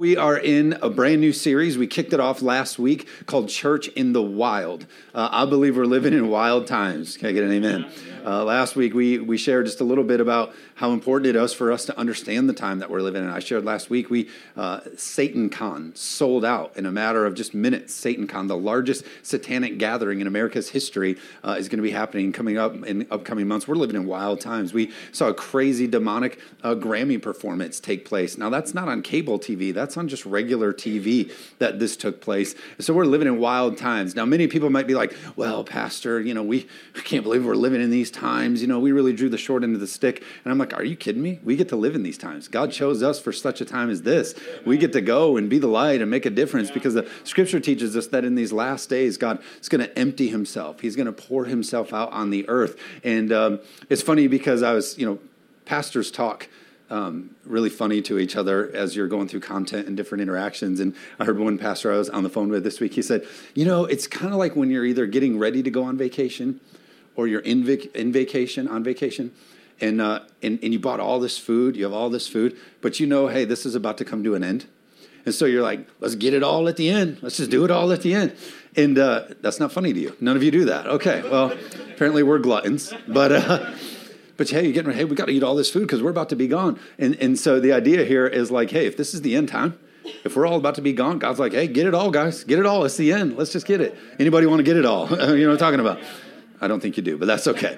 We are in a brand new series. We kicked it off last week called Church in the Wild. Uh, I believe we're living in wild times. Can I get an amen? Uh, last week, we, we shared just a little bit about how important it is for us to understand the time that we're living in. I shared last week, we uh, Satan Con sold out in a matter of just minutes. Satan Con, the largest satanic gathering in America's history, uh, is going to be happening coming up in upcoming months. We're living in wild times. We saw a crazy demonic uh, Grammy performance take place. Now, that's not on cable TV, that's on just regular TV that this took place. So we're living in wild times. Now, many people might be like, well, Pastor, you know, we can't believe we're living in these times. You know, we really drew the short end of the stick. And I'm like, are you kidding me? We get to live in these times. God chose us for such a time as this. We get to go and be the light and make a difference because the scripture teaches us that in these last days, God is going to empty himself. He's going to pour himself out on the earth. And um, it's funny because I was, you know, pastors talk um, really funny to each other as you're going through content and different interactions. And I heard one pastor I was on the phone with this week, he said, You know, it's kind of like when you're either getting ready to go on vacation or you're in, vac- in vacation, on vacation, and, uh, and, and you bought all this food, you have all this food, but you know, hey, this is about to come to an end. And so you're like, let's get it all at the end. Let's just do it all at the end. And uh, that's not funny to you. None of you do that. Okay, well, apparently we're gluttons. But. Uh, but hey, you're getting hey, we got to eat all this food because we're about to be gone. And and so the idea here is like, hey, if this is the end time, if we're all about to be gone, God's like, hey, get it all, guys, get it all. It's the end. Let's just get it. Anybody want to get it all? you know what I'm talking about? I don't think you do, but that's okay.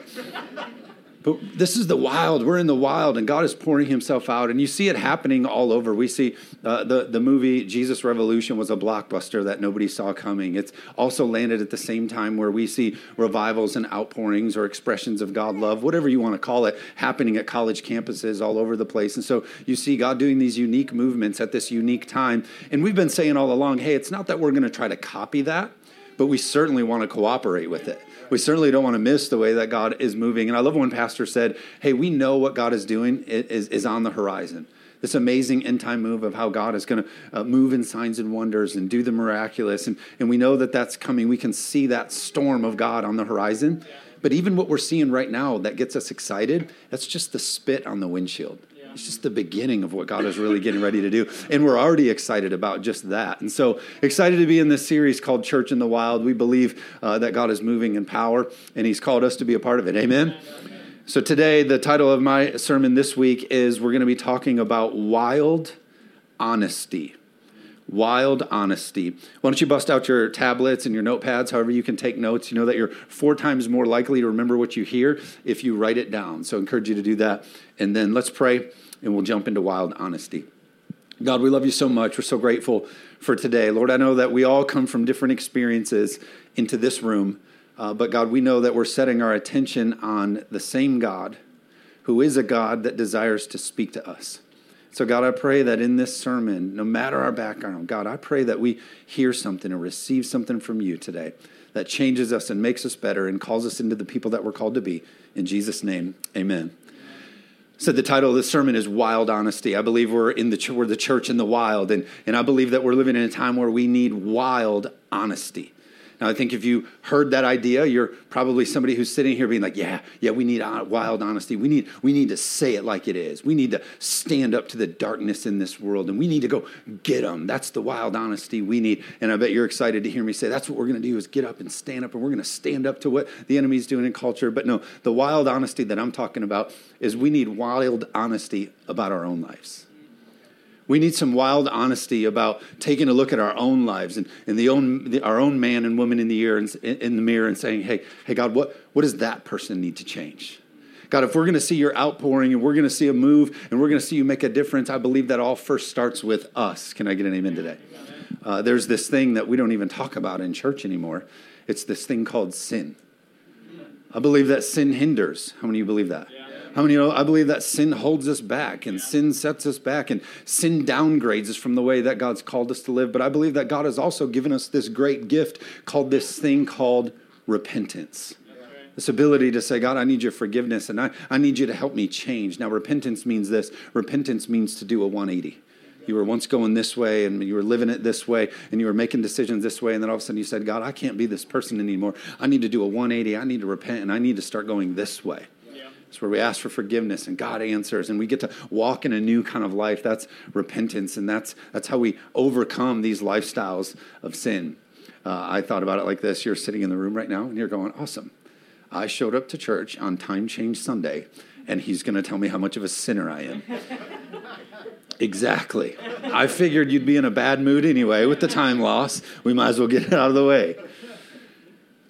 But this is the wild. We're in the wild, and God is pouring Himself out, and you see it happening all over. We see uh, the the movie Jesus Revolution was a blockbuster that nobody saw coming. It's also landed at the same time where we see revivals and outpourings or expressions of God love, whatever you want to call it, happening at college campuses all over the place. And so you see God doing these unique movements at this unique time. And we've been saying all along, hey, it's not that we're going to try to copy that, but we certainly want to cooperate with it we certainly don't want to miss the way that God is moving. And I love when Pastor said, Hey, we know what God is doing is, is on the horizon. This amazing end time move of how God is going to uh, move in signs and wonders and do the miraculous. And, and we know that that's coming. We can see that storm of God on the horizon. But even what we're seeing right now that gets us excited, that's just the spit on the windshield. It's just the beginning of what God is really getting ready to do. And we're already excited about just that. And so excited to be in this series called Church in the Wild. We believe uh, that God is moving in power and He's called us to be a part of it. Amen? So today, the title of my sermon this week is we're going to be talking about wild honesty wild honesty. Why don't you bust out your tablets and your notepads, however you can take notes? You know that you're four times more likely to remember what you hear if you write it down. So I encourage you to do that. And then let's pray and we'll jump into wild honesty. God, we love you so much. We're so grateful for today. Lord, I know that we all come from different experiences into this room, uh, but God, we know that we're setting our attention on the same God who is a God that desires to speak to us. So, God, I pray that in this sermon, no matter our background, God, I pray that we hear something and receive something from you today that changes us and makes us better and calls us into the people that we're called to be. In Jesus' name, amen. So the title of this sermon is Wild Honesty. I believe we're in the we're the church in the wild, and, and I believe that we're living in a time where we need wild honesty. Now, I think if you heard that idea, you're probably somebody who's sitting here being like, yeah, yeah, we need wild honesty. We need, we need to say it like it is. We need to stand up to the darkness in this world and we need to go get them. That's the wild honesty we need. And I bet you're excited to hear me say that's what we're going to do is get up and stand up and we're going to stand up to what the enemy's doing in culture. But no, the wild honesty that I'm talking about is we need wild honesty about our own lives. We need some wild honesty about taking a look at our own lives and, and the own, the, our own man and woman in the, ear and, in the mirror and saying, hey, hey, God, what, what does that person need to change? God, if we're going to see your outpouring and we're going to see a move and we're going to see you make a difference, I believe that all first starts with us. Can I get an amen today? Uh, there's this thing that we don't even talk about in church anymore. It's this thing called sin. I believe that sin hinders. How many of you believe that? Yeah. How many know? I believe that sin holds us back and sin sets us back and sin downgrades us from the way that God's called us to live. But I believe that God has also given us this great gift called this thing called repentance. This ability to say, God, I need your forgiveness and I, I need you to help me change. Now, repentance means this repentance means to do a 180. You were once going this way and you were living it this way and you were making decisions this way. And then all of a sudden you said, God, I can't be this person anymore. I need to do a 180. I need to repent and I need to start going this way. It's where we ask for forgiveness and God answers and we get to walk in a new kind of life. That's repentance and that's, that's how we overcome these lifestyles of sin. Uh, I thought about it like this you're sitting in the room right now and you're going, awesome. I showed up to church on Time Change Sunday and he's going to tell me how much of a sinner I am. exactly. I figured you'd be in a bad mood anyway with the time loss. We might as well get it out of the way.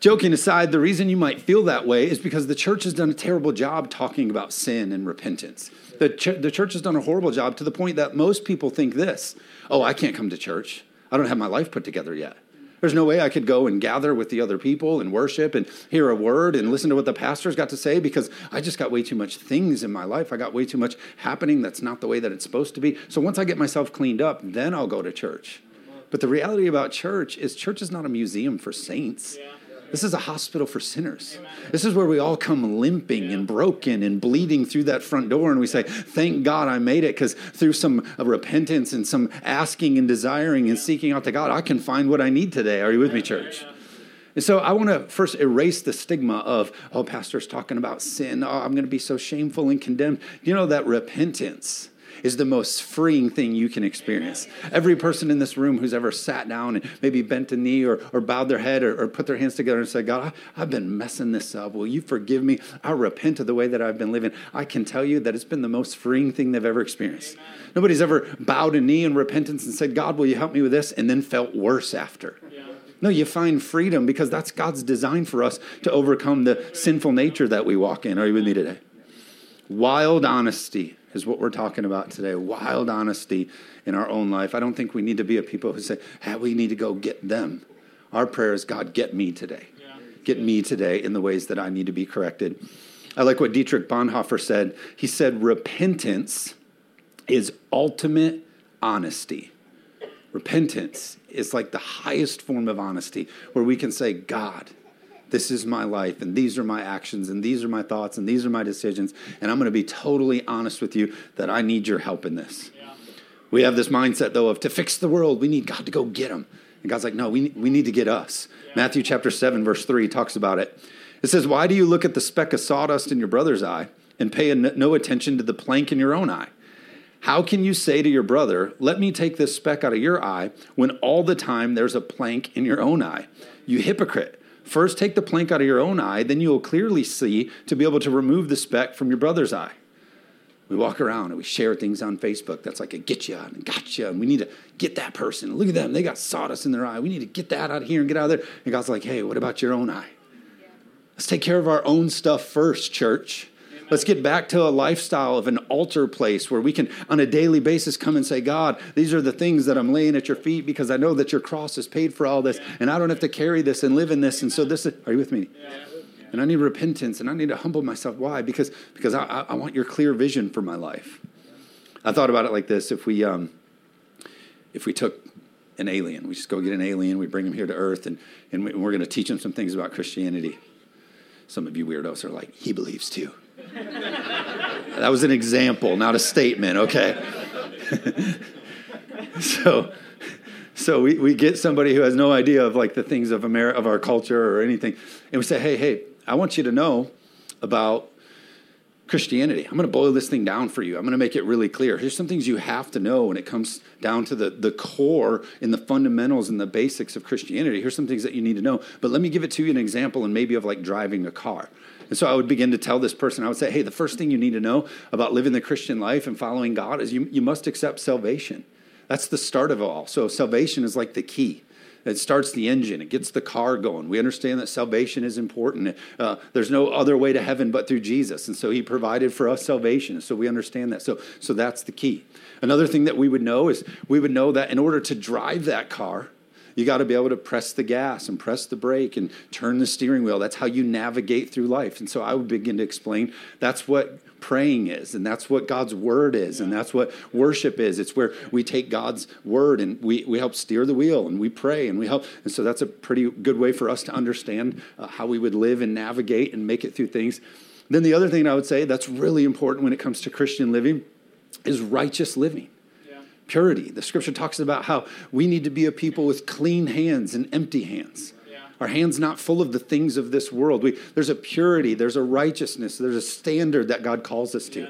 Joking aside, the reason you might feel that way is because the church has done a terrible job talking about sin and repentance. The, ch- the church has done a horrible job to the point that most people think this oh, I can't come to church. I don't have my life put together yet. There's no way I could go and gather with the other people and worship and hear a word and listen to what the pastor's got to say because I just got way too much things in my life. I got way too much happening that's not the way that it's supposed to be. So once I get myself cleaned up, then I'll go to church. But the reality about church is church is not a museum for saints. Yeah. This is a hospital for sinners. This is where we all come limping and broken and bleeding through that front door, and we say, Thank God I made it, because through some uh, repentance and some asking and desiring and seeking out to God, I can find what I need today. Are you with me, church? And so I want to first erase the stigma of, oh, pastor's talking about sin. Oh, I'm going to be so shameful and condemned. You know that repentance is the most freeing thing you can experience. Every person in this room who's ever sat down and maybe bent a knee or, or bowed their head or, or put their hands together and said, God, I, I've been messing this up. Will you forgive me? I repent of the way that I've been living. I can tell you that it's been the most freeing thing they've ever experienced. Amen. Nobody's ever bowed a knee in repentance and said, God, will you help me with this? And then felt worse after. No, you find freedom because that's God's design for us to overcome the sinful nature that we walk in. Are you with me today? Wild honesty is what we're talking about today. Wild honesty in our own life. I don't think we need to be a people who say, hey, we need to go get them. Our prayer is, God, get me today. Get me today in the ways that I need to be corrected. I like what Dietrich Bonhoeffer said. He said, repentance is ultimate honesty. Repentance is like the highest form of honesty where we can say, God, this is my life and these are my actions and these are my thoughts and these are my decisions and i'm going to be totally honest with you that i need your help in this yeah. we have this mindset though of to fix the world we need god to go get them and god's like no we, we need to get us yeah. matthew chapter 7 verse 3 talks about it it says why do you look at the speck of sawdust in your brother's eye and pay no attention to the plank in your own eye how can you say to your brother, Let me take this speck out of your eye, when all the time there's a plank in your own eye? You hypocrite. First, take the plank out of your own eye, then you will clearly see to be able to remove the speck from your brother's eye. We walk around and we share things on Facebook that's like a get you and gotcha, and we need to get that person. Look at them, they got sawdust in their eye. We need to get that out of here and get out of there. And God's like, hey, what about your own eye? Let's take care of our own stuff first, church. Let's get back to a lifestyle of an altar place where we can, on a daily basis, come and say, God, these are the things that I'm laying at your feet because I know that your cross has paid for all this, and I don't have to carry this and live in this. And so this is, are you with me? And I need repentance and I need to humble myself. Why? Because, because I, I want your clear vision for my life. I thought about it like this if we, um, if we took an alien, we just go get an alien, we bring him here to earth, and, and we're going to teach him some things about Christianity. Some of you weirdos are like, he believes too. that was an example, not a statement, okay? so so we, we get somebody who has no idea of like the things of America, of our culture or anything, and we say, hey, hey, I want you to know about Christianity. I'm going to boil this thing down for you. I'm going to make it really clear. Here's some things you have to know when it comes down to the, the core and the fundamentals and the basics of Christianity. Here's some things that you need to know. But let me give it to you an example and maybe of like driving a car. And so I would begin to tell this person, I would say, hey, the first thing you need to know about living the Christian life and following God is you, you must accept salvation. That's the start of it all. So salvation is like the key. It starts the engine. It gets the car going. We understand that salvation is important. Uh, there's no other way to heaven but through Jesus, and so He provided for us salvation. So we understand that. So, so that's the key. Another thing that we would know is we would know that in order to drive that car, you got to be able to press the gas and press the brake and turn the steering wheel. That's how you navigate through life. And so I would begin to explain that's what praying is and that's what god's word is and that's what worship is. It's where we take god's word and we, we help steer the wheel and we pray and we help. And so that's a pretty good way for us to understand uh, how we would live and navigate and make it through things. Then the other thing i would say that's really important when it comes to christian living is righteous living purity. The scripture talks about how we need to be a people with clean hands and empty hands. Yeah. our hands not full of the things of this world. We, there's a purity, there's a righteousness, there's a standard that God calls us to. Yeah.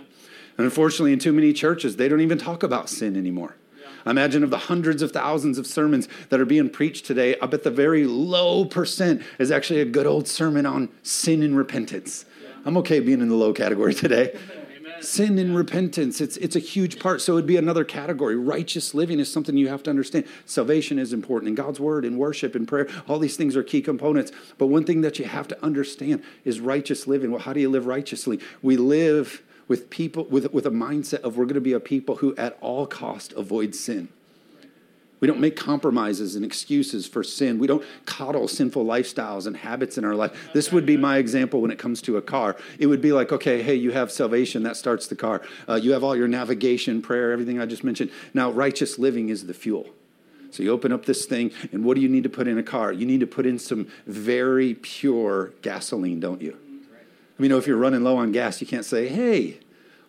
And unfortunately, in too many churches, they don't even talk about sin anymore. Yeah. Imagine of the hundreds of thousands of sermons that are being preached today, I bet the very low percent is actually a good old sermon on sin and repentance. I'm okay being in the low category today. sin and repentance it's it's a huge part. So it'd be another category. Righteous living is something you have to understand. Salvation is important in god's word and worship and prayer all these things are key components. But one thing that you have to understand is righteous living. Well how do you live righteously? We live with people with, with a mindset of we're going to be a people who at all cost avoid sin we don't make compromises and excuses for sin. We don't coddle sinful lifestyles and habits in our life. This would be my example when it comes to a car. It would be like, okay, hey, you have salvation, that starts the car. Uh, you have all your navigation, prayer, everything I just mentioned. Now, righteous living is the fuel. So you open up this thing, and what do you need to put in a car? You need to put in some very pure gasoline, don't you? I mean, if you're running low on gas, you can't say, hey, why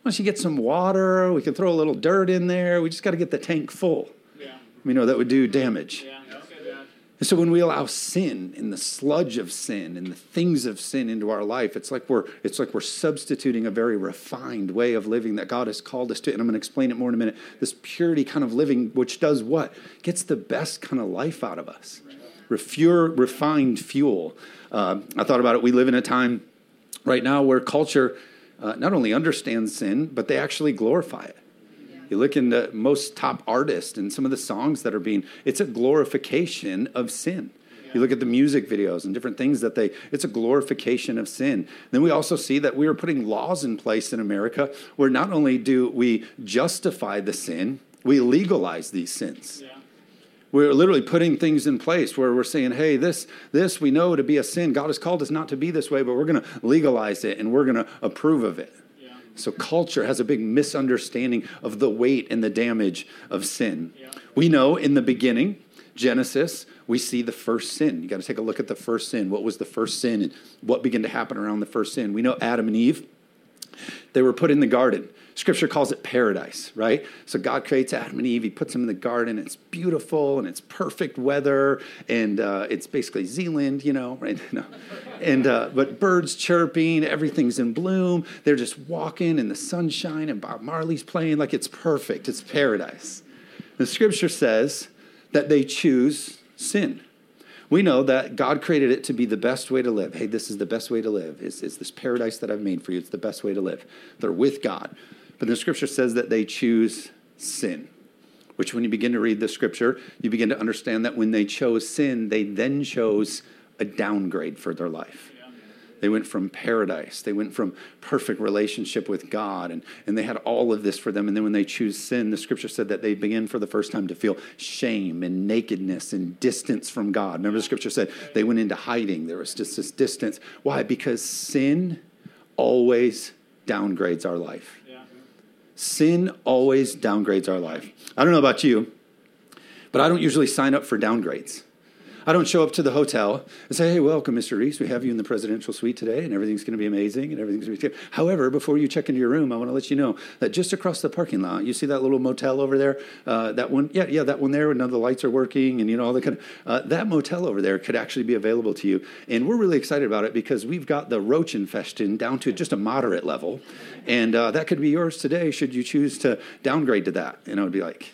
don't you get some water? We can throw a little dirt in there. We just got to get the tank full. We know that would do damage. And so when we allow sin and the sludge of sin and the things of sin into our life, it's like we're it's like we're substituting a very refined way of living that God has called us to. And I'm going to explain it more in a minute. This purity kind of living, which does what? Gets the best kind of life out of us. Refure, refined fuel. Uh, I thought about it. We live in a time right now where culture uh, not only understands sin, but they actually glorify it. You look into most top artists and some of the songs that are being, it's a glorification of sin. You look at the music videos and different things that they, it's a glorification of sin. Then we also see that we are putting laws in place in America where not only do we justify the sin, we legalize these sins. Yeah. We're literally putting things in place where we're saying, hey, this, this we know to be a sin. God has called us not to be this way, but we're going to legalize it and we're going to approve of it. So culture has a big misunderstanding of the weight and the damage of sin. Yeah. We know in the beginning, Genesis, we see the first sin. You got to take a look at the first sin. What was the first sin and what began to happen around the first sin? We know Adam and Eve, they were put in the garden. Scripture calls it paradise, right? So God creates Adam and Eve. He puts them in the garden. It's beautiful and it's perfect weather, and uh, it's basically Zealand, you know, right? No. And uh, but birds chirping, everything's in bloom. They're just walking in the sunshine, and Bob Marley's playing like it's perfect. It's paradise. The Scripture says that they choose sin. We know that God created it to be the best way to live. Hey, this is the best way to live. It's, it's this paradise that I've made for you. It's the best way to live. They're with God. But the scripture says that they choose sin, which when you begin to read the scripture, you begin to understand that when they chose sin, they then chose a downgrade for their life. They went from paradise. They went from perfect relationship with God, and, and they had all of this for them. And then when they choose sin, the scripture said that they begin for the first time to feel shame and nakedness and distance from God. Remember, the scripture said they went into hiding. There was just this distance. Why? Because sin always downgrades our life. Sin always downgrades our life. I don't know about you, but I don't usually sign up for downgrades. I don't show up to the hotel and say, hey, welcome, Mr. Reese. We have you in the presidential suite today, and everything's going to be amazing, and everything's going to be. However, before you check into your room, I want to let you know that just across the parking lot, you see that little motel over there? Uh, that one, yeah, yeah, that one there, and none of the lights are working, and you know, all the kind of, uh, that motel over there could actually be available to you. And we're really excited about it because we've got the roach infestation down to just a moderate level. And uh, that could be yours today should you choose to downgrade to that. And I would be like,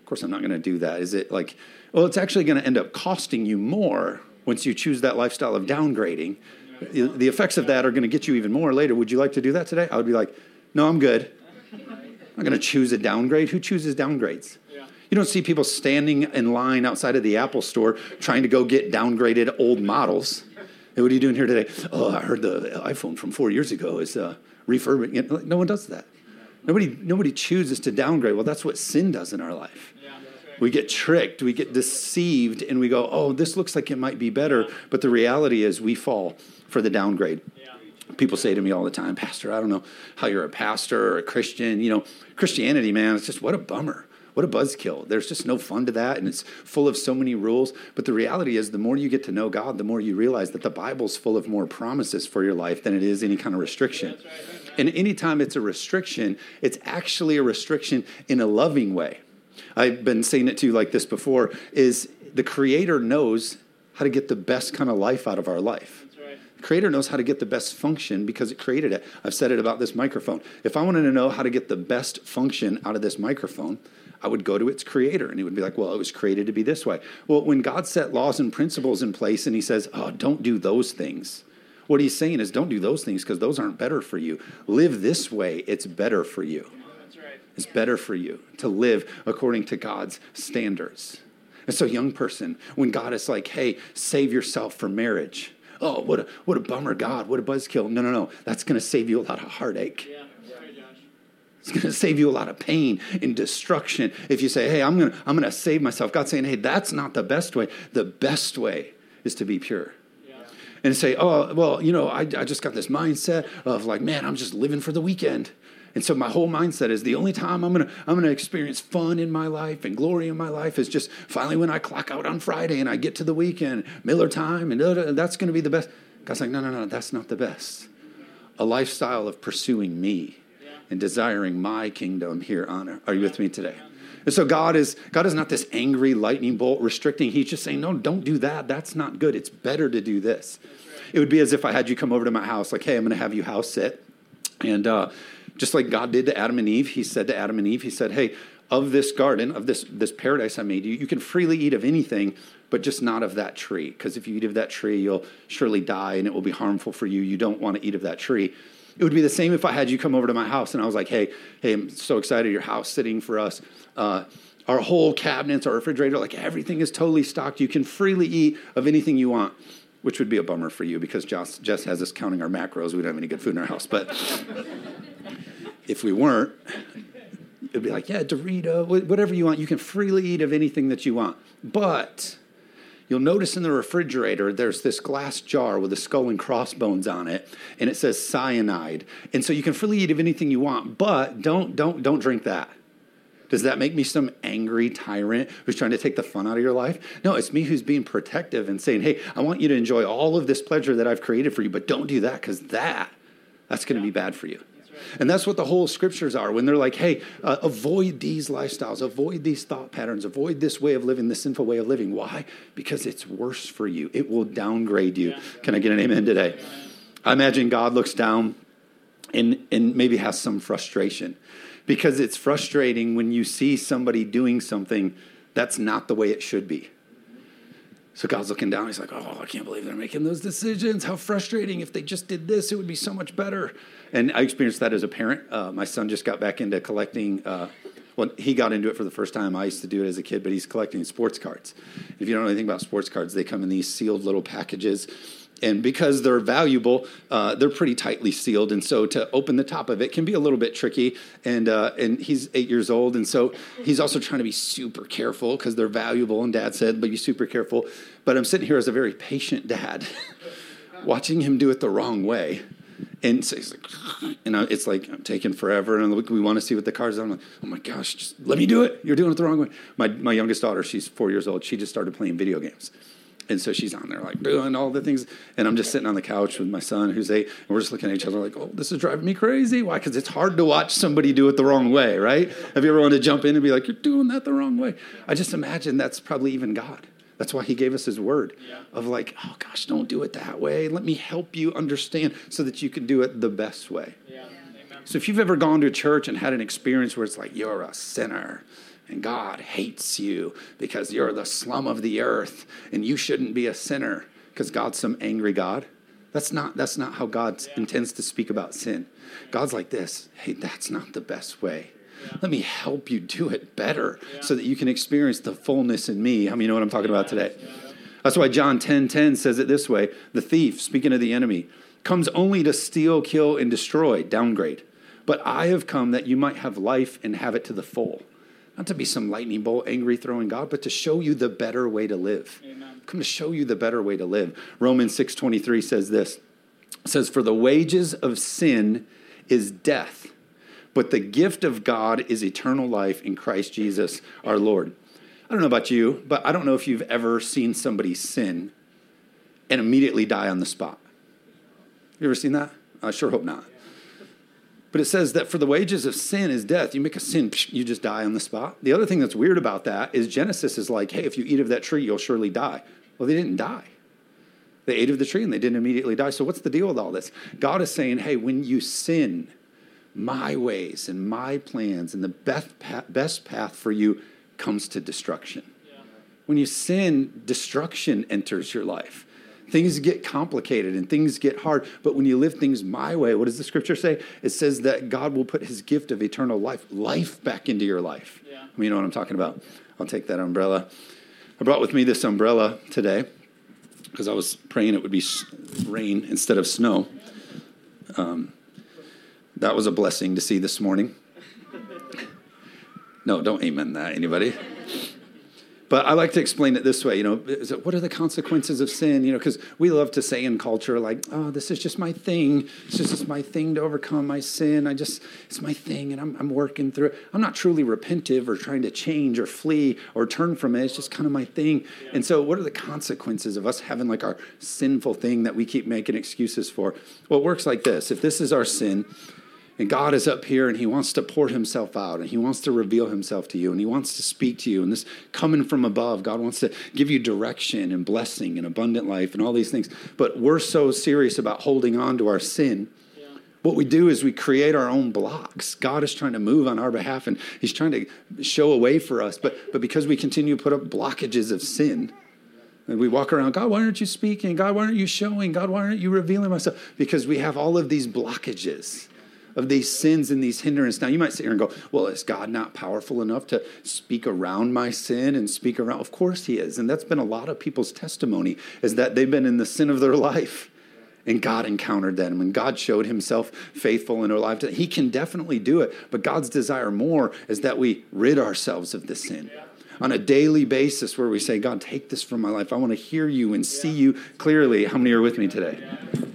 of course, I'm not going to do that. Is it like, well, it's actually going to end up costing you more once you choose that lifestyle of downgrading. The effects of that are going to get you even more later. Would you like to do that today? I would be like, no, I'm good. I'm going to choose a downgrade. Who chooses downgrades? You don't see people standing in line outside of the Apple store trying to go get downgraded old models. Hey, what are you doing here today? Oh, I heard the iPhone from four years ago is uh, refurbing. No one does that. Nobody, nobody chooses to downgrade. Well, that's what sin does in our life we get tricked, we get deceived, and we go, oh, this looks like it might be better. But the reality is, we fall for the downgrade. People say to me all the time, Pastor, I don't know how you're a pastor or a Christian. You know, Christianity, man, it's just what a bummer. What a buzzkill. There's just no fun to that, and it's full of so many rules. But the reality is, the more you get to know God, the more you realize that the Bible's full of more promises for your life than it is any kind of restriction. And anytime it's a restriction, it's actually a restriction in a loving way. I've been saying it to you like this before is the creator knows how to get the best kind of life out of our life. The creator knows how to get the best function because it created it. I've said it about this microphone. If I wanted to know how to get the best function out of this microphone, I would go to its creator and he would be like, well, it was created to be this way. Well, when God set laws and principles in place and he says, oh, don't do those things, what he's saying is don't do those things because those aren't better for you. Live this way, it's better for you. It's better for you to live according to God's standards. And so, young person, when God is like, hey, save yourself for marriage. Oh, what a, what a bummer, God. What a buzzkill. No, no, no. That's going to save you a lot of heartache. Yeah. It's going to save you a lot of pain and destruction if you say, hey, I'm going to I'm going to save myself. God's saying, hey, that's not the best way. The best way is to be pure. Yeah. And say, oh, well, you know, I, I just got this mindset of like, man, I'm just living for the weekend. And so my whole mindset is the only time I'm gonna I'm gonna experience fun in my life and glory in my life is just finally when I clock out on Friday and I get to the weekend, Miller time, and that's gonna be the best. God's like, no, no, no, that's not the best. A lifestyle of pursuing me and desiring my kingdom here on earth. Are you with me today? And so God is God is not this angry lightning bolt restricting. He's just saying, no, don't do that. That's not good. It's better to do this. It would be as if I had you come over to my house, like, hey, I'm to have you house sit, and uh, just like God did to Adam and Eve, he said to Adam and Eve, he said, Hey, of this garden, of this, this paradise I made you, you can freely eat of anything, but just not of that tree. Because if you eat of that tree, you'll surely die and it will be harmful for you. You don't want to eat of that tree. It would be the same if I had you come over to my house and I was like, hey, hey, I'm so excited your house sitting for us. Uh, our whole cabinets, our refrigerator, like everything is totally stocked. You can freely eat of anything you want which would be a bummer for you because Jess, has us counting our macros. We don't have any good food in our house. But if we weren't, it'd be like, yeah, Dorito, whatever you want. You can freely eat of anything that you want. But you'll notice in the refrigerator, there's this glass jar with a skull and crossbones on it, and it says cyanide. And so you can freely eat of anything you want, but don't, don't, don't drink that. Does that make me some angry tyrant who's trying to take the fun out of your life? No, it's me who's being protective and saying, hey, I want you to enjoy all of this pleasure that I've created for you, but don't do that because that, that's going to be bad for you. And that's what the whole scriptures are when they're like, hey, uh, avoid these lifestyles, avoid these thought patterns, avoid this way of living, this sinful way of living. Why? Because it's worse for you. It will downgrade you. Can I get an amen today? I imagine God looks down and, and maybe has some frustration because it's frustrating when you see somebody doing something that's not the way it should be. So God's looking down. He's like, Oh, I can't believe they're making those decisions. How frustrating. If they just did this, it would be so much better. And I experienced that as a parent. Uh, my son just got back into collecting. Uh, well, he got into it for the first time. I used to do it as a kid, but he's collecting sports cards. If you don't know anything about sports cards, they come in these sealed little packages and because they're valuable, uh, they're pretty tightly sealed. And so to open the top of it can be a little bit tricky. And uh, and he's eight years old, and so he's also trying to be super careful because they're valuable. And Dad said, "But be super careful." But I'm sitting here as a very patient dad, watching him do it the wrong way. And so he's like, you know, it's like I'm taking forever, and we want to see what the cards are. I'm like, oh my gosh, just let me do it. You're doing it the wrong way. My my youngest daughter, she's four years old. She just started playing video games. And so she's on there like doing all the things. And I'm just sitting on the couch with my son who's eight. And we're just looking at each other like, oh, this is driving me crazy. Why? Because it's hard to watch somebody do it the wrong way, right? Have you ever wanted to jump in and be like, you're doing that the wrong way? I just imagine that's probably even God. That's why he gave us his word yeah. of like, oh gosh, don't do it that way. Let me help you understand so that you can do it the best way. Yeah. So if you've ever gone to a church and had an experience where it's like, you're a sinner, and God hates you because you're the slum of the earth and you shouldn't be a sinner because God's some angry God. That's not, that's not how God yeah. intends to speak about sin. God's like this hey, that's not the best way. Yeah. Let me help you do it better yeah. so that you can experience the fullness in me. How many know what I'm talking about today? That's why John 10 10 says it this way The thief, speaking of the enemy, comes only to steal, kill, and destroy, downgrade. But I have come that you might have life and have it to the full. Not to be some lightning bolt, angry throwing God, but to show you the better way to live. Amen. Come to show you the better way to live. Romans 6.23 says this. Says, For the wages of sin is death, but the gift of God is eternal life in Christ Jesus our Lord. I don't know about you, but I don't know if you've ever seen somebody sin and immediately die on the spot. You ever seen that? I sure hope not. But it says that for the wages of sin is death. You make a sin, you just die on the spot. The other thing that's weird about that is Genesis is like, hey, if you eat of that tree, you'll surely die. Well, they didn't die. They ate of the tree and they didn't immediately die. So, what's the deal with all this? God is saying, hey, when you sin, my ways and my plans and the best path, best path for you comes to destruction. Yeah. When you sin, destruction enters your life. Things get complicated and things get hard. But when you live things my way, what does the scripture say? It says that God will put his gift of eternal life, life back into your life. Yeah. I mean, you know what I'm talking about. I'll take that umbrella. I brought with me this umbrella today because I was praying it would be rain instead of snow. Um, that was a blessing to see this morning. No, don't amen that, anybody. But I like to explain it this way, you know, what are the consequences of sin? You know, because we love to say in culture, like, oh, this is just my thing. It's just my thing to overcome my sin. I just, it's my thing and I'm, I'm working through it. I'm not truly repentive or trying to change or flee or turn from it. It's just kind of my thing. And so, what are the consequences of us having like our sinful thing that we keep making excuses for? Well, it works like this if this is our sin, and God is up here and He wants to pour Himself out and He wants to reveal Himself to you and He wants to speak to you. And this coming from above, God wants to give you direction and blessing and abundant life and all these things. But we're so serious about holding on to our sin. What we do is we create our own blocks. God is trying to move on our behalf and He's trying to show a way for us. But, but because we continue to put up blockages of sin, and we walk around, God, why aren't you speaking? God, why aren't you showing? God, why aren't you revealing myself? Because we have all of these blockages of these sins and these hindrances. Now, you might sit here and go, well, is God not powerful enough to speak around my sin and speak around? Of course, He is. And that's been a lot of people's testimony, is that they've been in the sin of their life. And God encountered them, and God showed Himself faithful in their life. He can definitely do it, but God's desire more is that we rid ourselves of the sin. On a daily basis where we say, God, take this from my life. I want to hear you and see you clearly. How many are with me today?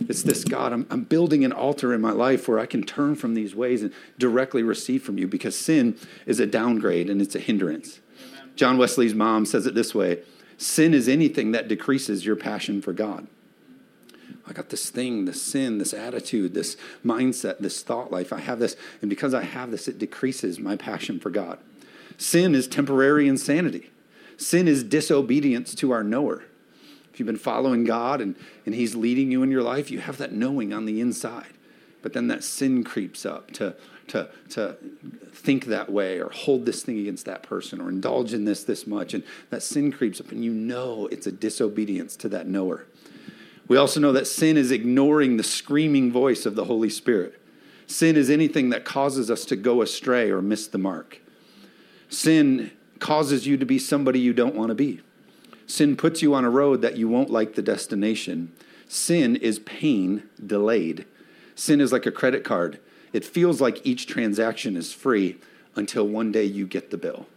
It's this God, I'm, I'm building an altar in my life where I can turn from these ways and directly receive from you because sin is a downgrade and it's a hindrance. John Wesley's mom says it this way sin is anything that decreases your passion for God. I got this thing, this sin, this attitude, this mindset, this thought life. I have this, and because I have this, it decreases my passion for God. Sin is temporary insanity. Sin is disobedience to our knower. If you've been following God and, and He's leading you in your life, you have that knowing on the inside. But then that sin creeps up to, to, to think that way or hold this thing against that person or indulge in this this much. And that sin creeps up, and you know it's a disobedience to that knower. We also know that sin is ignoring the screaming voice of the Holy Spirit. Sin is anything that causes us to go astray or miss the mark. Sin causes you to be somebody you don't want to be. Sin puts you on a road that you won't like the destination. Sin is pain delayed. Sin is like a credit card. It feels like each transaction is free until one day you get the bill.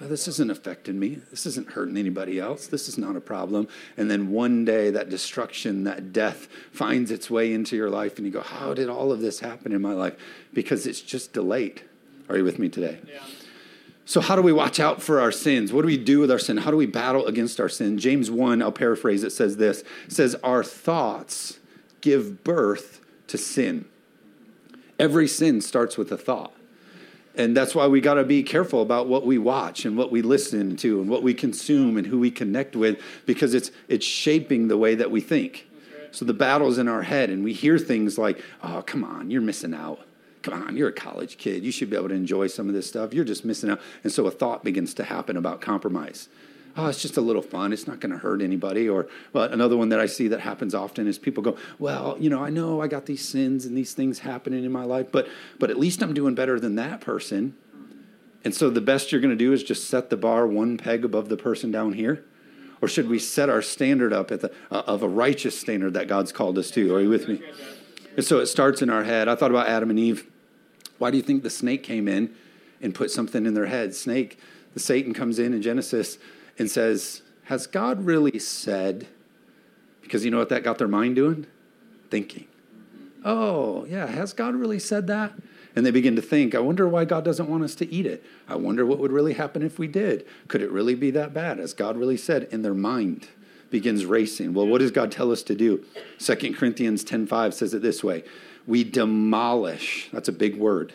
Well, this isn't affecting me. This isn't hurting anybody else. This is not a problem. And then one day that destruction, that death finds its way into your life, and you go, How did all of this happen in my life? Because it's just delayed. Are you with me today? Yeah. So, how do we watch out for our sins? What do we do with our sin? How do we battle against our sin? James 1, I'll paraphrase it, says this says, Our thoughts give birth to sin. Every sin starts with a thought. And that's why we got to be careful about what we watch and what we listen to and what we consume and who we connect with because it's, it's shaping the way that we think. So the battle's in our head, and we hear things like, oh, come on, you're missing out come on, you're a college kid. You should be able to enjoy some of this stuff. You're just missing out. And so a thought begins to happen about compromise. Oh, it's just a little fun. It's not going to hurt anybody. Or another one that I see that happens often is people go, "Well, you know, I know I got these sins and these things happening in my life, but but at least I'm doing better than that person." And so the best you're going to do is just set the bar one peg above the person down here, or should we set our standard up at the uh, of a righteous standard that God's called us to? Are you with me? And so it starts in our head. I thought about Adam and Eve. Why do you think the snake came in and put something in their head? Snake, the Satan comes in in Genesis and says, Has God really said? Because you know what that got their mind doing? Thinking. Oh, yeah, has God really said that? And they begin to think, I wonder why God doesn't want us to eat it. I wonder what would really happen if we did. Could it really be that bad? Has God really said in their mind? begins racing. Well, what does God tell us to do? 2 Corinthians 10:5 says it this way. We demolish, that's a big word.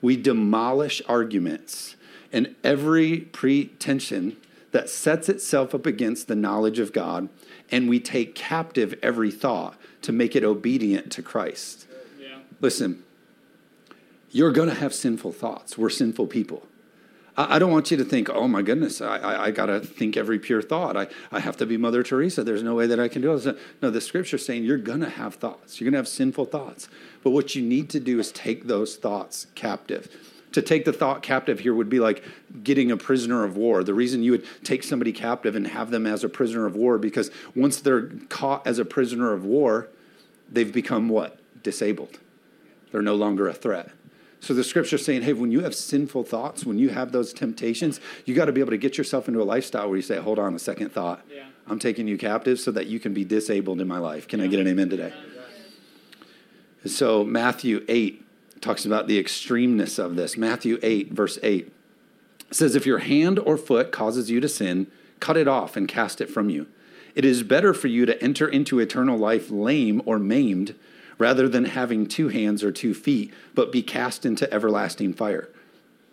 We demolish arguments and every pretension that sets itself up against the knowledge of God, and we take captive every thought to make it obedient to Christ. Yeah. Listen, you're going to have sinful thoughts. We're sinful people. I, don't want you to think, oh my goodness, I, I, I got to think every pure thought. I, I have to be Mother Teresa. There's no way that I can do it. No, the scripture's saying you're going to have thoughts. You're going to have sinful thoughts. But what you need to do is take those thoughts captive to take the thought captive here would be like getting a prisoner of war. The reason you would take somebody captive and have them as a prisoner of war because once they're caught as a prisoner of war, they've become what? Disabled. They're no longer a threat. So the scripture saying, hey, when you have sinful thoughts, when you have those temptations, you got to be able to get yourself into a lifestyle where you say, hold on a second thought. Yeah. I'm taking you captive so that you can be disabled in my life. Can yeah. I get an amen today? Yeah. So Matthew 8 talks about the extremeness of this. Matthew 8, verse 8 says, If your hand or foot causes you to sin, cut it off and cast it from you. It is better for you to enter into eternal life lame or maimed rather than having two hands or two feet, but be cast into everlasting fire.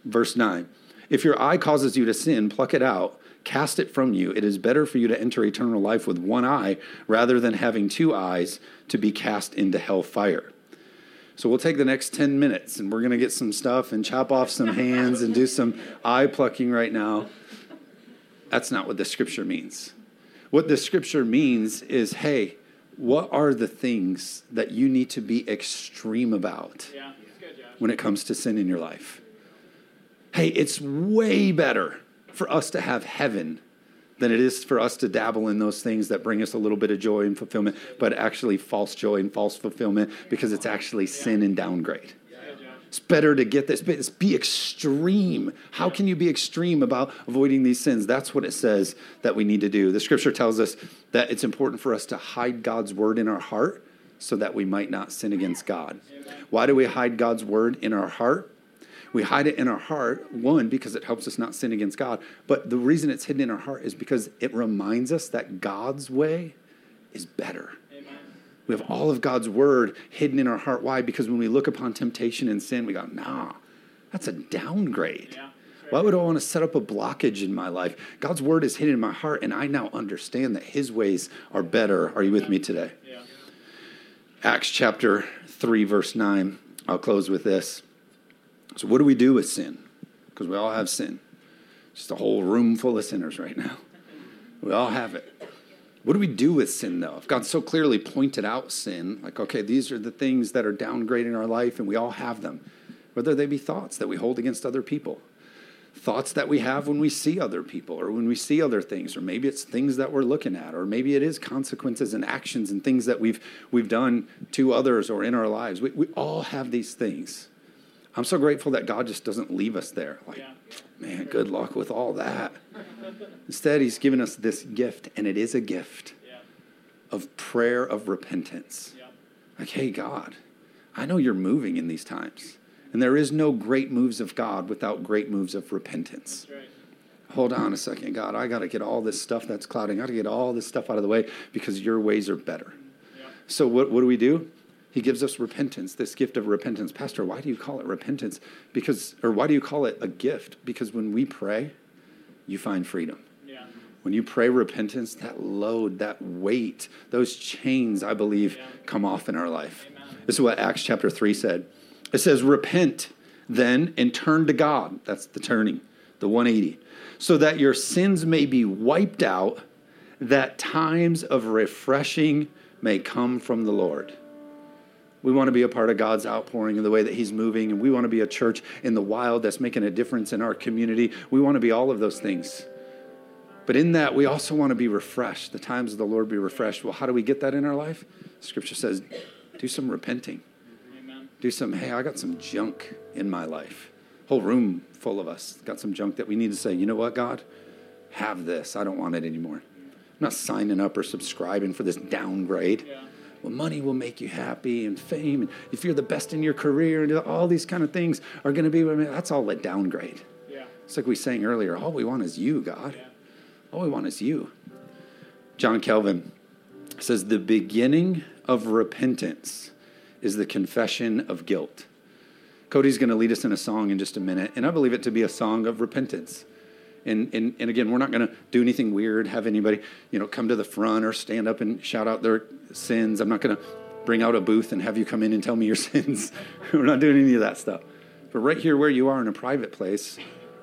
Verse 9 If your eye causes you to sin, pluck it out, cast it from you. It is better for you to enter eternal life with one eye rather than having two eyes to be cast into hell fire. So we'll take the next 10 minutes and we're going to get some stuff and chop off some hands and do some eye plucking right now. That's not what the scripture means. What the scripture means is hey, what are the things that you need to be extreme about yeah, when it comes to sin in your life? Hey, it's way better for us to have heaven than it is for us to dabble in those things that bring us a little bit of joy and fulfillment, but actually false joy and false fulfillment because it's actually sin and downgrade. It's better to get this. Be extreme. How can you be extreme about avoiding these sins? That's what it says that we need to do. The scripture tells us that it's important for us to hide God's word in our heart so that we might not sin against God. Why do we hide God's word in our heart? We hide it in our heart, one, because it helps us not sin against God. But the reason it's hidden in our heart is because it reminds us that God's way is better. We have all of God's word hidden in our heart. Why? Because when we look upon temptation and sin, we go, nah, that's a downgrade. Yeah, Why would I want to set up a blockage in my life? God's word is hidden in my heart, and I now understand that his ways are better. Are you with me today? Yeah. Acts chapter 3, verse 9. I'll close with this. So, what do we do with sin? Because we all have sin. Just a whole room full of sinners right now. We all have it. What do we do with sin, though? If God so clearly pointed out sin, like, okay, these are the things that are downgrading our life, and we all have them, whether they be thoughts that we hold against other people, thoughts that we have when we see other people, or when we see other things, or maybe it's things that we're looking at, or maybe it is consequences and actions and things that we've, we've done to others or in our lives. We, we all have these things. I'm so grateful that God just doesn't leave us there. Like, yeah. man, good luck with all that. Instead, He's given us this gift, and it is a gift yeah. of prayer of repentance. Yeah. Like, hey, God, I know you're moving in these times. And there is no great moves of God without great moves of repentance. Right. Hold on a second, God. I got to get all this stuff that's clouding. I got to get all this stuff out of the way because your ways are better. So, what, what do we do? He gives us repentance, this gift of repentance. Pastor, why do you call it repentance? Because, or why do you call it a gift? Because when we pray, you find freedom. Yeah. When you pray repentance, that load, that weight, those chains, I believe, yeah. come off in our life. Amen. This is what Acts chapter 3 said. It says, Repent then and turn to God. That's the turning, the 180. So that your sins may be wiped out, that times of refreshing may come from the Lord. We want to be a part of God's outpouring and the way that He's moving, and we want to be a church in the wild that's making a difference in our community. We want to be all of those things. But in that, we also want to be refreshed. The times of the Lord be refreshed. Well, how do we get that in our life? Scripture says, do some repenting. Amen. Do some, hey, I got some junk in my life. Whole room full of us got some junk that we need to say, you know what, God? Have this. I don't want it anymore. I'm not signing up or subscribing for this downgrade. Yeah well, money will make you happy and fame. And if you're the best in your career and all these kind of things are going to be, that's all a downgrade. Yeah. It's like we sang earlier, all we want is you, God. Yeah. All we want is you. John Calvin says, the beginning of repentance is the confession of guilt. Cody's going to lead us in a song in just a minute, and I believe it to be a song of repentance. And, and, and again, we're not going to do anything weird, have anybody, you know, come to the front or stand up and shout out their sins. I'm not going to bring out a booth and have you come in and tell me your sins. we're not doing any of that stuff. But right here where you are in a private place,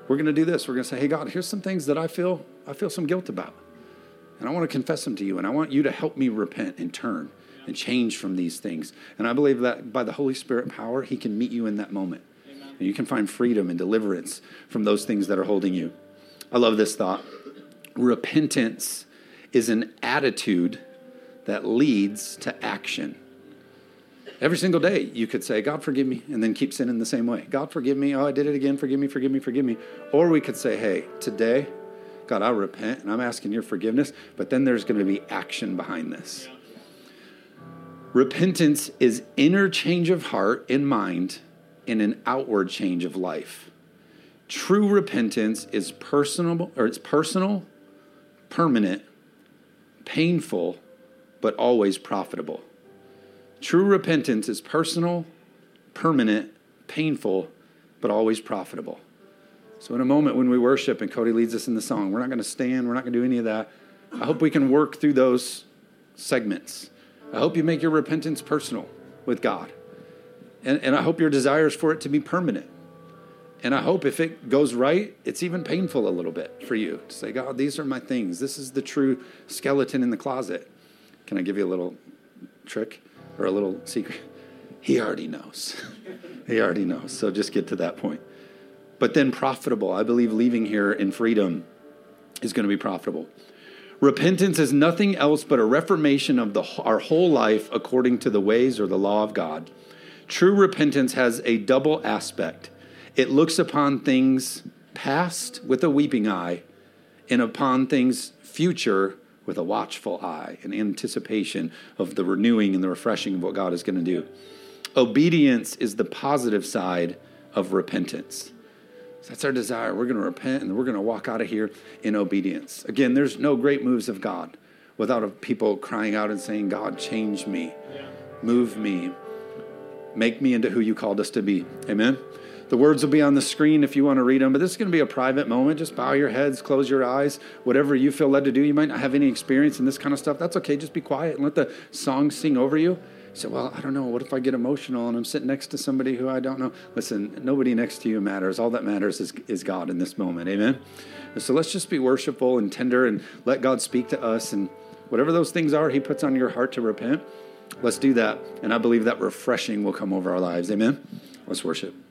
we're going to do this. We're going to say, "Hey God, here's some things that I feel I feel some guilt about." And I want to confess them to you and I want you to help me repent and turn and change from these things. And I believe that by the Holy Spirit power, he can meet you in that moment. And you can find freedom and deliverance from those things that are holding you. I love this thought. Repentance is an attitude that leads to action. Every single day, you could say, God, forgive me, and then keep sinning the same way. God, forgive me. Oh, I did it again. Forgive me, forgive me, forgive me. Or we could say, hey, today, God, I repent and I'm asking your forgiveness, but then there's going to be action behind this. Repentance is inner change of heart and mind in an outward change of life. True repentance is personal or it's personal, permanent, painful, but always profitable. True repentance is personal, permanent, painful, but always profitable. So, in a moment when we worship and Cody leads us in the song, we're not going to stand, we're not going to do any of that. I hope we can work through those segments. I hope you make your repentance personal with God. And, and I hope your desires for it to be permanent. And I hope if it goes right, it's even painful a little bit for you to say, God, these are my things. This is the true skeleton in the closet. Can I give you a little trick or a little secret? He already knows. he already knows. So just get to that point. But then profitable. I believe leaving here in freedom is going to be profitable. Repentance is nothing else but a reformation of the, our whole life according to the ways or the law of God. True repentance has a double aspect it looks upon things past with a weeping eye, and upon things future with a watchful eye, an anticipation of the renewing and the refreshing of what God is going to do. Obedience is the positive side of repentance. That's our desire. We're going to repent and we're going to walk out of here in obedience. Again, there's no great moves of God without people crying out and saying, God, change me, move me, make me into who you called us to be. Amen. The words will be on the screen if you want to read them, but this is going to be a private moment. Just bow your heads, close your eyes, whatever you feel led to do. You might not have any experience in this kind of stuff. That's okay. Just be quiet and let the song sing over you. So, well, I don't know. What if I get emotional and I'm sitting next to somebody who I don't know? Listen, nobody next to you matters. All that matters is, is God in this moment. Amen. so let's just be worshipful and tender and let God speak to us. And whatever those things are He puts on your heart to repent, let's do that. And I believe that refreshing will come over our lives. Amen. Let's worship.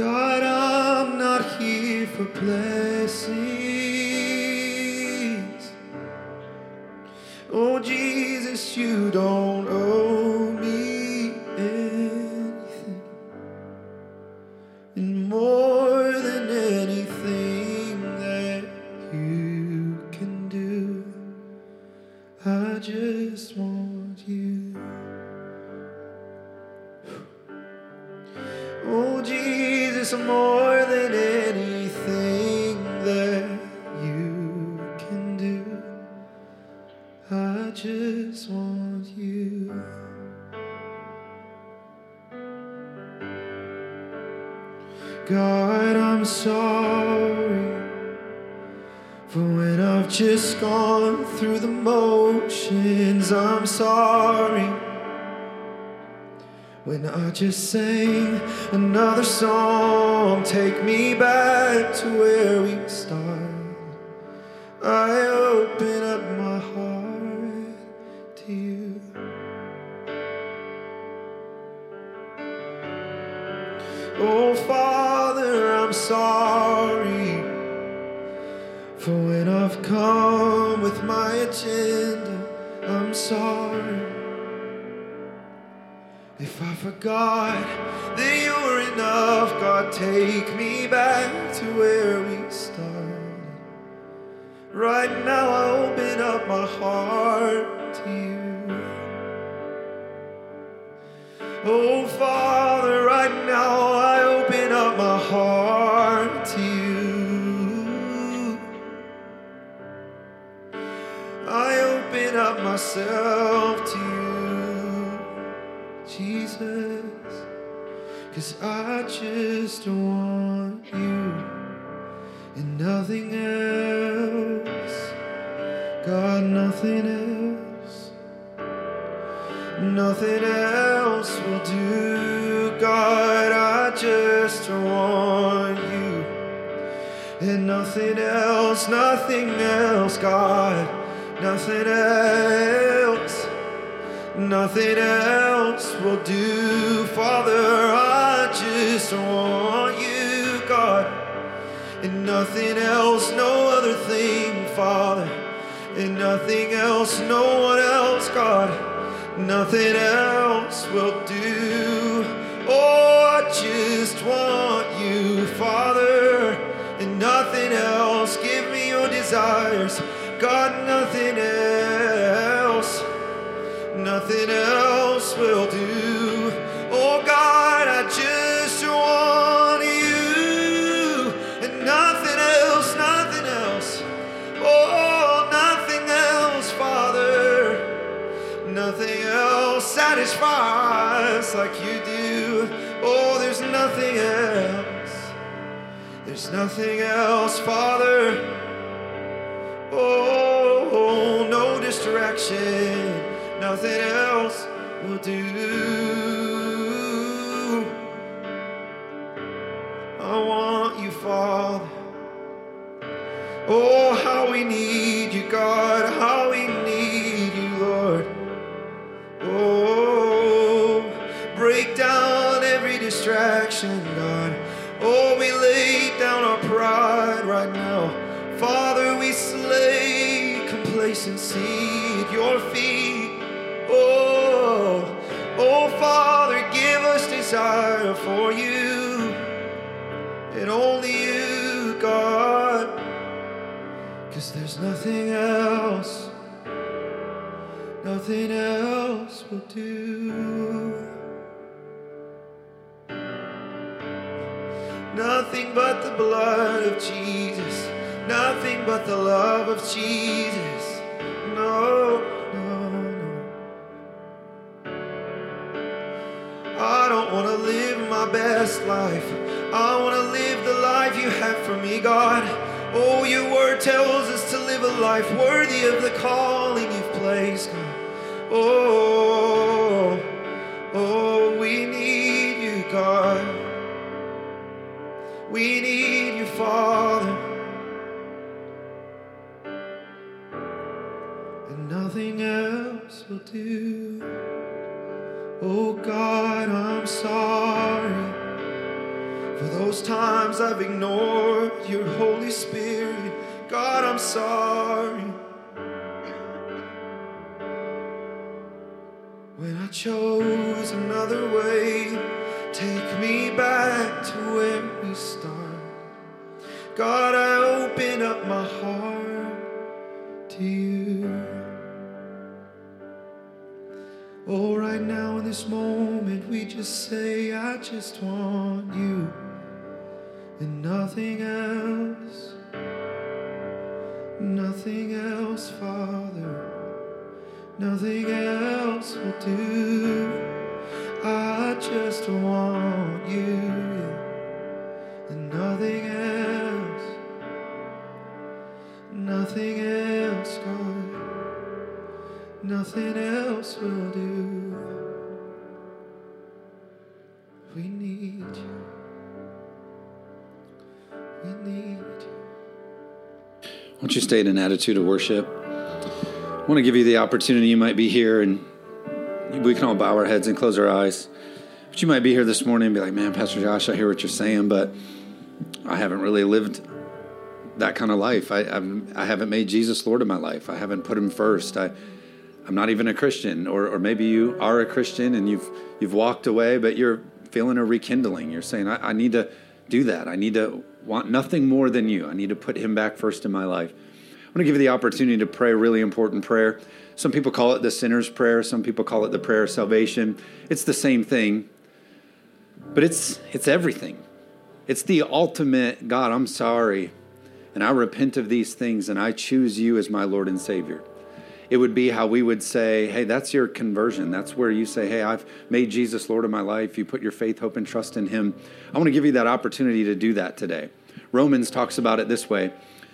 God, I'm not here for blessings. Oh, Jesus, you don't for when I've come with my agenda. I'm sorry if I forgot that you were enough. God, take me back to where we started. Right now, I open up my heart to you. Oh, Father, myself to you, Jesus. Cause I just want you and nothing else. God, nothing else. Nothing else will do, God. I just want you. And nothing else, nothing else, God. Nothing else, nothing else will do, Father. I just want you, God. And nothing else, no other thing, Father. And nothing else, no one else, God nothing else will do. Oh, I just want you, Father, and nothing else. Give me your desires, God, nothing else, nothing else will do. Oh, God, I just want you, and nothing else, nothing else. Oh, nothing else, Father, nothing else satisfies like you do. Oh, there's nothing else. There's nothing else, Father. Oh, no distraction. Nothing else will do. I want you, Father. Oh, how we need you, God. How we complacency at your feet. Oh, oh, Father, give us desire for you and only you, God. Cause there's nothing else, nothing else will do. Nothing but the blood of Jesus, nothing but the love of Jesus. Best life. I want to live the life you have for me, God. Oh, your word tells us to live a life worthy of the calling you've placed, God. Oh, oh, we need you, God. We need you, Father. Times I've ignored your Holy Spirit. God, I'm sorry. When I chose another way, take me back to where we started. God, I open up my heart to you. Oh, right now in this moment, we just say, I just want you and nothing else. Nothing else, Father. Nothing else will do. I just want you and nothing else. Nothing else, God. Nothing else will do. Won't you stay in an attitude of worship? I want to give you the opportunity. You might be here, and we can all bow our heads and close our eyes. But you might be here this morning and be like, man, Pastor Josh, I hear what you're saying, but I haven't really lived that kind of life. I, I've, I haven't made Jesus Lord of my life. I haven't put him first. I, I'm not even a Christian. Or, or maybe you are a Christian and you've, you've walked away, but you're feeling a rekindling. You're saying, I, I need to do that. I need to want nothing more than you. I need to put him back first in my life. I'm going to give you the opportunity to pray a really important prayer. Some people call it the sinner's prayer, some people call it the prayer of salvation. It's the same thing, but it's, it's everything. It's the ultimate God, I'm sorry, and I repent of these things, and I choose you as my Lord and Savior. It would be how we would say, hey, that's your conversion. That's where you say, hey, I've made Jesus Lord of my life. You put your faith, hope, and trust in Him. I want to give you that opportunity to do that today. Romans talks about it this way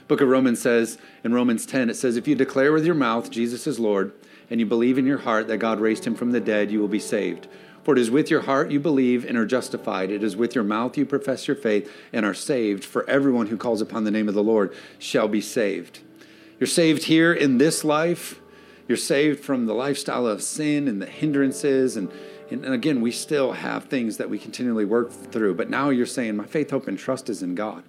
book of Romans says in Romans 10, it says, If you declare with your mouth Jesus is Lord, and you believe in your heart that God raised him from the dead, you will be saved. For it is with your heart you believe and are justified. It is with your mouth you profess your faith and are saved. For everyone who calls upon the name of the Lord shall be saved. You're saved here in this life. You're saved from the lifestyle of sin and the hindrances. And, and, again, we still have things that we continually work through. But now you're saying, My faith, hope, and trust is in God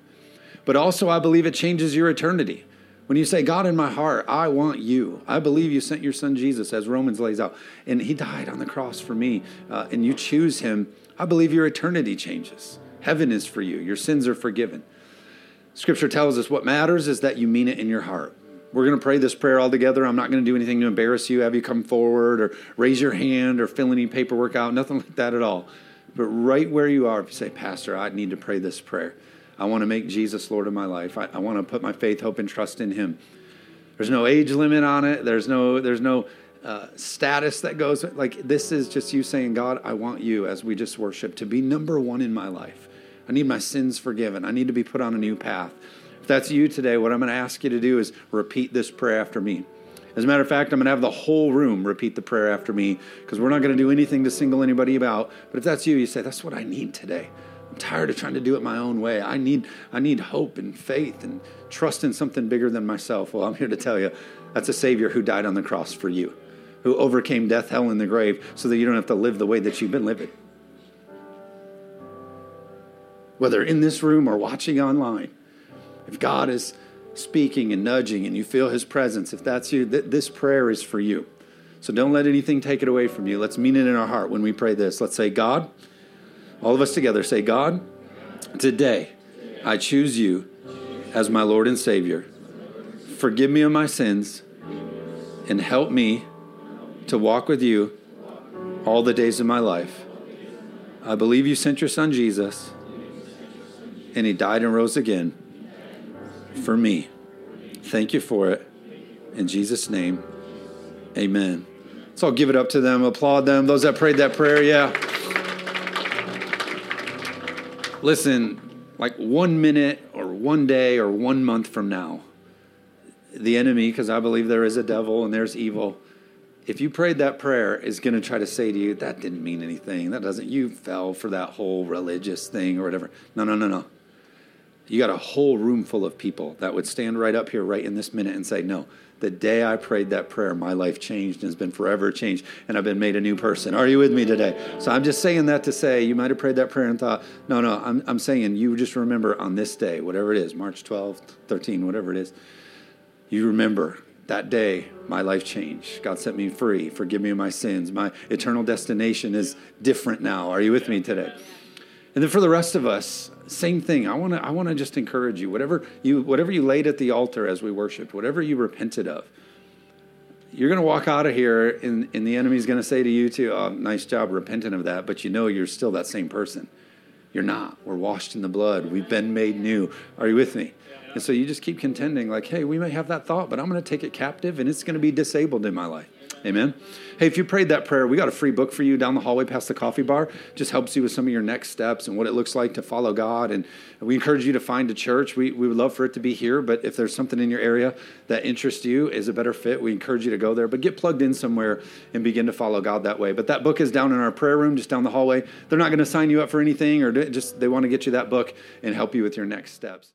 but also I believe it changes your eternity. When you say, God, in my heart, I want you. I believe you sent your son Jesus, as Romans lays out, and he died on the cross for me, uh, and you choose him. I believe your eternity changes. Heaven is for you, your sins are forgiven. Scripture tells us what matters is that you mean it in your heart. We're going to pray this prayer all together. I'm not going to do anything to embarrass you, have you come forward or raise your hand or fill any paperwork out, nothing like that at all. But right where you are, if you say, Pastor, I need to pray this prayer. I want to make Jesus Lord of my life. I, I want to put my faith, hope, and trust in Him. There's no age limit on it. There's no there's no uh, status that goes like this is just you saying, God, I want you as we just worship to be number one in my life. I need my sins forgiven. I need to be put on a new path. If that's you today, what I'm going to ask you to do is repeat this prayer after me. As a matter of fact, I'm going to have the whole room repeat the prayer after me because we're not going to do anything to single anybody out. But if that's you, you say, That's what I need today. I'm tired of trying to do it my own way. I need, I need hope and faith and trust in something bigger than myself. Well, I'm here to tell you that's a Savior who died on the cross for you, who overcame death, hell, and the grave so that you don't have to live the way that you've been living. Whether in this room or watching online, if God is speaking and nudging and you feel His presence, if that's you, th- this prayer is for you. So don't let anything take it away from you. Let's mean it in our heart when we pray this. Let's say, God, all of us together say, God, today I choose you as my Lord and Savior. Forgive me of my sins and help me to walk with you all the days of my life. I believe you sent your son Jesus and he died and rose again for me. Thank you for it. In Jesus' name, amen. So I'll give it up to them, applaud them. Those that prayed that prayer, yeah. Listen, like one minute or one day or one month from now, the enemy, because I believe there is a devil and there's evil, if you prayed that prayer, is going to try to say to you, that didn't mean anything. That doesn't, you fell for that whole religious thing or whatever. No, no, no, no. You got a whole room full of people that would stand right up here, right in this minute, and say, no, the day I prayed that prayer, my life changed and has been forever changed, and I've been made a new person. Are you with me today? So I'm just saying that to say you might have prayed that prayer and thought, no, no, I'm, I'm saying you just remember on this day, whatever it is, March 12, 13, whatever it is, you remember that day my life changed. God set me free. Forgive me my sins. My eternal destination is different now. Are you with me today? And then for the rest of us, same thing. I want to I want to just encourage you. Whatever you whatever you laid at the altar as we worshiped, whatever you repented of, you're going to walk out of here and, and the enemy's going to say to you too, oh, nice job repenting of that, but you know you're still that same person. You're not. We're washed in the blood. We've been made new. Are you with me? And so you just keep contending, like, hey, we may have that thought, but I'm going to take it captive and it's going to be disabled in my life. Amen. Hey, if you prayed that prayer, we got a free book for you down the hallway past the coffee bar. Just helps you with some of your next steps and what it looks like to follow God. And we encourage you to find a church. We, we would love for it to be here, but if there's something in your area that interests you, is a better fit, we encourage you to go there. But get plugged in somewhere and begin to follow God that way. But that book is down in our prayer room, just down the hallway. They're not going to sign you up for anything or just they want to get you that book and help you with your next steps.